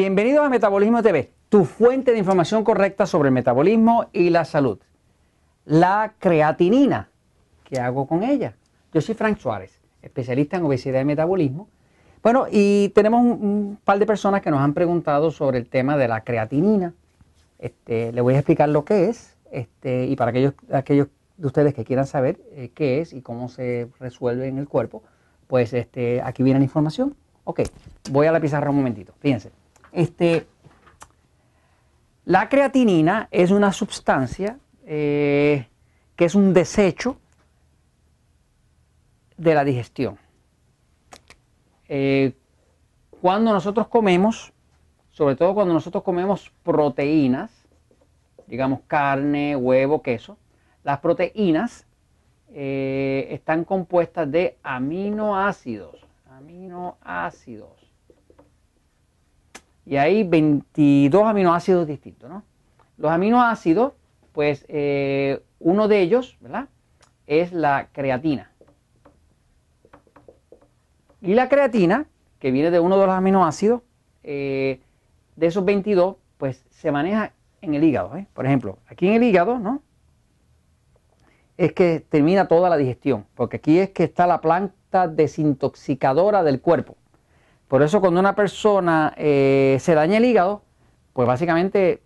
Bienvenidos a Metabolismo TV, tu fuente de información correcta sobre el metabolismo y la salud. La creatinina, ¿qué hago con ella? Yo soy Frank Suárez, especialista en obesidad y metabolismo. Bueno, y tenemos un, par de personas que nos han preguntado sobre el tema de la creatinina. Este, le voy a explicar lo que es este, y para aquellos, aquellos de ustedes que quieran saber eh, qué es y cómo se resuelve en el cuerpo, pues este, aquí viene la información. Ok, voy a la pizarra un momentito, fíjense. Este, la creatinina es una sustancia eh, que es un desecho de la digestión. Eh, cuando nosotros comemos, sobre todo cuando nosotros comemos proteínas, digamos carne, huevo, queso, las proteínas eh, están compuestas de aminoácidos, aminoácidos y hay 22 aminoácidos distintos. ¿no? Los aminoácidos, pues eh, uno de ellos, ¿verdad? Es la creatina. Y la creatina, que viene de uno de los aminoácidos, eh, de esos 22, pues se maneja en el hígado. ¿eh? Por ejemplo, aquí en el hígado, ¿no? Es que termina toda la digestión, porque aquí es que está la planta desintoxicadora del cuerpo. Por eso cuando una persona eh, se daña el hígado, pues básicamente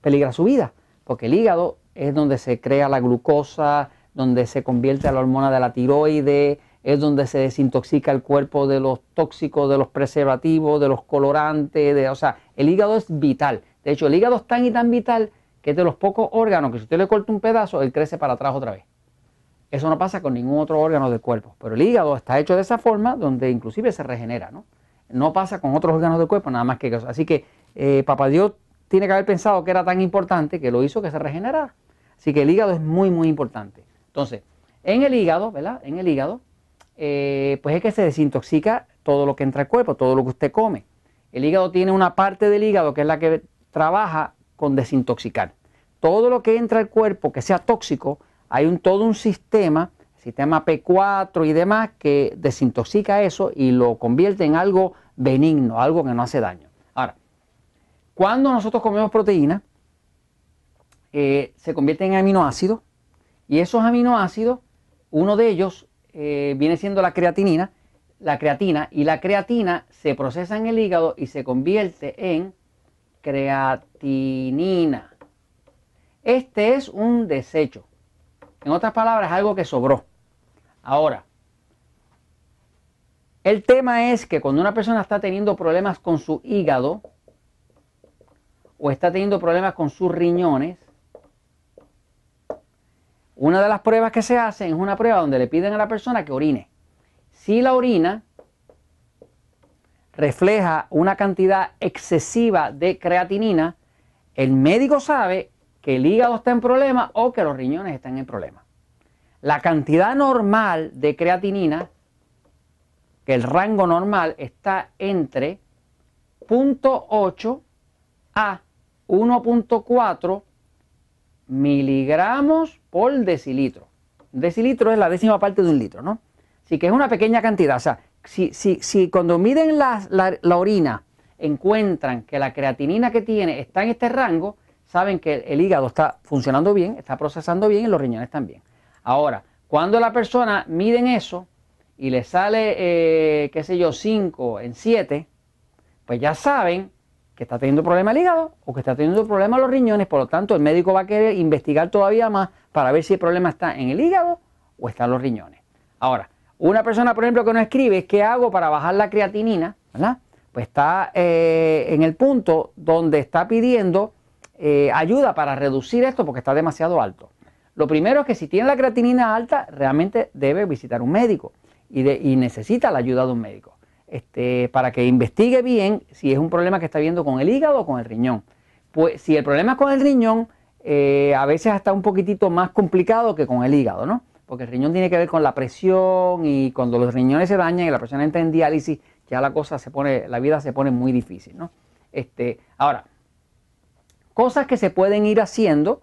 peligra su vida, porque el hígado es donde se crea la glucosa, donde se convierte a la hormona de la tiroide, es donde se desintoxica el cuerpo de los tóxicos, de los preservativos, de los colorantes, de, o sea, el hígado es vital. De hecho, el hígado es tan y tan vital que es de los pocos órganos que si usted le corta un pedazo, él crece para atrás otra vez. Eso no pasa con ningún otro órgano del cuerpo, pero el hígado está hecho de esa forma donde inclusive se regenera, ¿no? No pasa con otros órganos del cuerpo, nada más que eso. Así que eh, Papá Dios tiene que haber pensado que era tan importante que lo hizo que se regenerara. Así que el hígado es muy, muy importante. Entonces, en el hígado, ¿verdad? En el hígado, eh, pues es que se desintoxica todo lo que entra al cuerpo, todo lo que usted come. El hígado tiene una parte del hígado que es la que trabaja con desintoxicar. Todo lo que entra al cuerpo que sea tóxico, hay un, todo un sistema, sistema P4 y demás, que desintoxica eso y lo convierte en algo benigno, algo que no hace daño. Ahora, cuando nosotros comemos proteína, eh, se convierte en aminoácidos y esos aminoácidos, uno de ellos eh, viene siendo la creatinina, la creatina, y la creatina se procesa en el hígado y se convierte en creatinina. Este es un desecho. En otras palabras, algo que sobró. Ahora, el tema es que cuando una persona está teniendo problemas con su hígado o está teniendo problemas con sus riñones, una de las pruebas que se hacen es una prueba donde le piden a la persona que orine. Si la orina refleja una cantidad excesiva de creatinina, el médico sabe que el hígado está en problema o que los riñones están en problema. La cantidad normal de creatinina, que el rango normal está entre 0.8 a 1.4 miligramos por decilitro. decilitro es la décima parte de un litro, ¿no? Así que es una pequeña cantidad. O sea, si, si cuando miden la, la orina encuentran que la creatinina que tiene está en este rango, saben que el hígado está funcionando bien, está procesando bien y los riñones también. Ahora, cuando la persona miden eso y le sale, eh, qué sé yo, 5 en 7, pues ya saben que está teniendo problema el hígado o que está teniendo problema los riñones, por lo tanto el médico va a querer investigar todavía más para ver si el problema está en el hígado o está en los riñones. Ahora, una persona, por ejemplo, que no escribe, ¿qué hago para bajar la creatinina? ¿verdad? Pues está eh, en el punto donde está pidiendo eh, ayuda para reducir esto porque está demasiado alto. Lo primero es que si tiene la creatinina alta, realmente debe visitar un médico y, necesita la ayuda de un médico este, para que investigue bien si es un problema que está viendo con el hígado o con el riñón. Pues si el problema es con el riñón, eh, a veces está un poquitito más complicado que con el hígado, ¿no? Porque el riñón tiene que ver con la presión y cuando los riñones se dañan y la persona entra en diálisis, ya la cosa se pone, la vida se pone muy difícil, ¿no? Este, ahora, Cosas que se pueden ir haciendo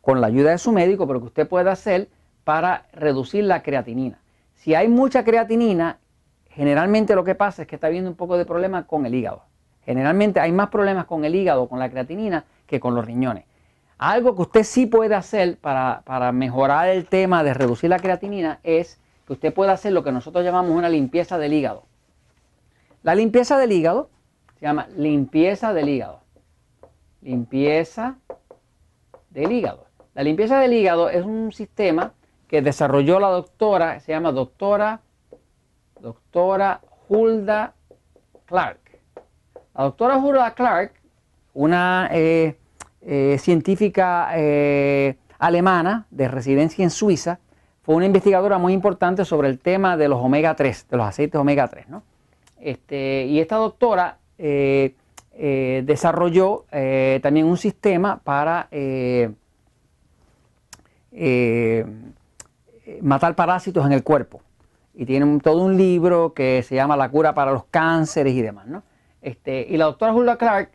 con la ayuda de su médico, pero que usted puede hacer para reducir la creatinina. Si hay mucha creatinina, generalmente lo que pasa es que está habiendo un poco de problema con el hígado. Generalmente hay más problemas con el hígado, con la creatinina, que con los riñones. Algo que usted sí puede hacer para, para mejorar el tema de reducir la creatinina es que usted puede hacer lo que nosotros llamamos una limpieza del hígado. La limpieza del hígado se llama limpieza del hígado. Limpieza del hígado. La limpieza del hígado es un sistema que desarrolló la doctora, se llama doctora, doctora Hulda Clark. La doctora Hulda Clark, una eh, eh, científica eh, alemana de residencia en Suiza, fue una investigadora muy importante sobre el tema de los omega 3, de los aceites omega 3. ¿no? Este, y esta doctora eh, desarrolló eh, también un sistema para matar parásitos en el cuerpo. Y tiene todo un libro que se llama La cura para los cánceres y demás. ¿no? Este, y la doctora Julia Clark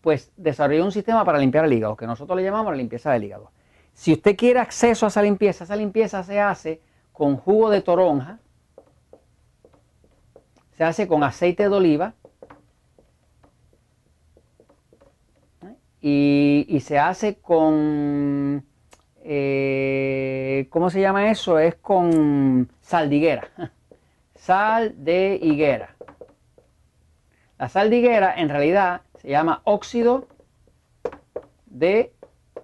pues desarrolló un sistema para limpiar el hígado, que nosotros le llamamos la limpieza del hígado. Si usted quiere acceso a esa limpieza, esa limpieza se hace con jugo de toronja, se hace con aceite de oliva y, se hace con, eh, ¿cómo se llama eso? Es con sal de higuera, sal de higuera. La sal de higuera en realidad se llama óxido de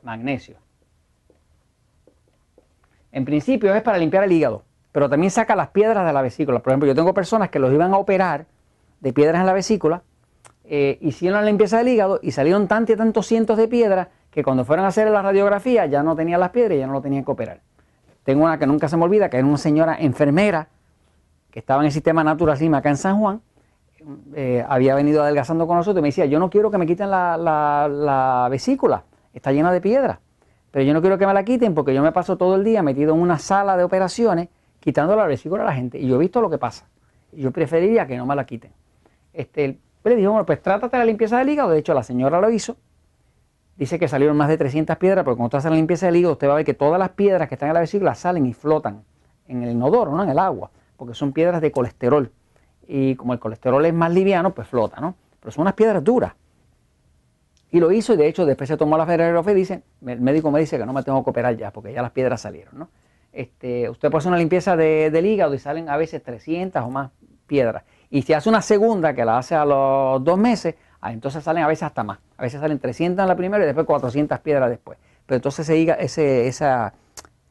magnesio. En principio es para limpiar el hígado, pero también saca las piedras de la vesícula. Por ejemplo, yo tengo personas que los iban a operar de piedras en la vesícula, eh, hicieron la limpieza del hígado y salieron tantos y tantos cientos de piedras que cuando fueron a hacer la radiografía ya no tenían las piedras y ya no lo tenían que operar. Tengo una que nunca se me olvida, que era una señora enfermera que estaba en el sistema Natural Slim acá en San Juan, eh, había venido adelgazando con nosotros y me decía, yo no quiero que me quiten la, la vesícula, está llena de piedras. Pero yo no quiero que me la quiten porque yo me paso todo el día metido en una sala de operaciones quitando la vesícula a la gente. Y yo he visto lo que pasa. Yo preferiría que no me la quiten. Este, le dijo, bueno, pues trátate la limpieza del hígado. De hecho, la señora lo hizo. Dice que salieron más de 300 piedras, porque cuando usted hace la limpieza del hígado, usted va a ver que todas las piedras que están en la vesícula salen y flotan en el inodoro, no en el agua, porque son piedras de colesterol. Y como el colesterol es más liviano, pues flota, ¿no? Pero son unas piedras duras. Y lo hizo y de hecho después se tomó la Ferrero y dice, el médico me dice que no me tengo que operar ya porque ya las piedras salieron, ¿no? Este, usted puede hacer una limpieza de, del hígado y salen a veces 300 o más piedras. Y si hace una segunda que la hace a los dos meses, ah, entonces salen a veces hasta más. A veces salen 300 en la primera y después 400 piedras después. Pero entonces ese, esa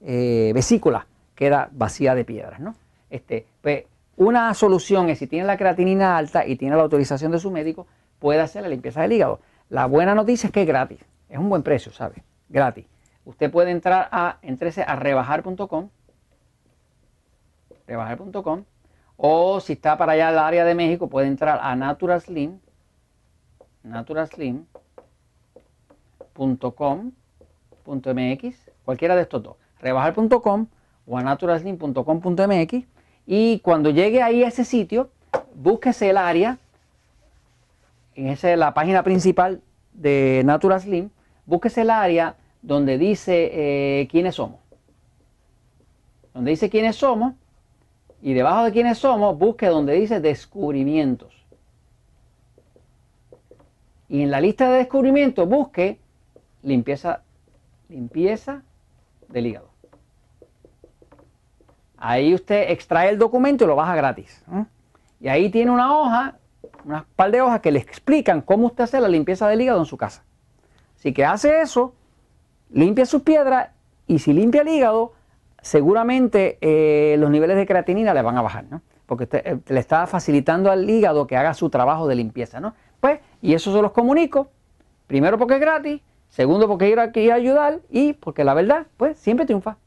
eh, vesícula queda vacía de piedras, ¿no? Este, pues, una solución es si tiene la creatinina alta y tiene la autorización de su médico, puede hacer la limpieza del hígado. La buena noticia es que es gratis. Es un buen precio, ¿sabe? Gratis. Usted puede entrar a, entrese a rebajar.com, rebajar.com, o si está para allá al área de México, puede entrar a Natural Slim, naturalslim.com.mx, cualquiera de estos dos, rebajar.com o a naturalslim.com.mx, y cuando llegue ahí a ese sitio, búsquese el área en esa, la página principal de Natural Slim, búsquese el área donde dice eh, quiénes somos. Donde dice quiénes somos y debajo de quiénes somos, busque donde dice descubrimientos. Y en la lista de descubrimientos busque limpieza, limpieza del hígado. Ahí usted extrae el documento y lo baja gratis. Y ahí tiene una hoja unas par de hojas que le explican cómo usted hace la limpieza del hígado en su casa. Así que hace eso, limpia sus piedras y si limpia el hígado, seguramente eh, los niveles de creatinina le van a bajar, ¿no? Porque usted, eh, le está facilitando al hígado que haga su trabajo de limpieza, ¿no? Pues, y eso se los comunico, primero porque es gratis, segundo porque quiero aquí ayudar y porque la verdad, pues, siempre triunfa.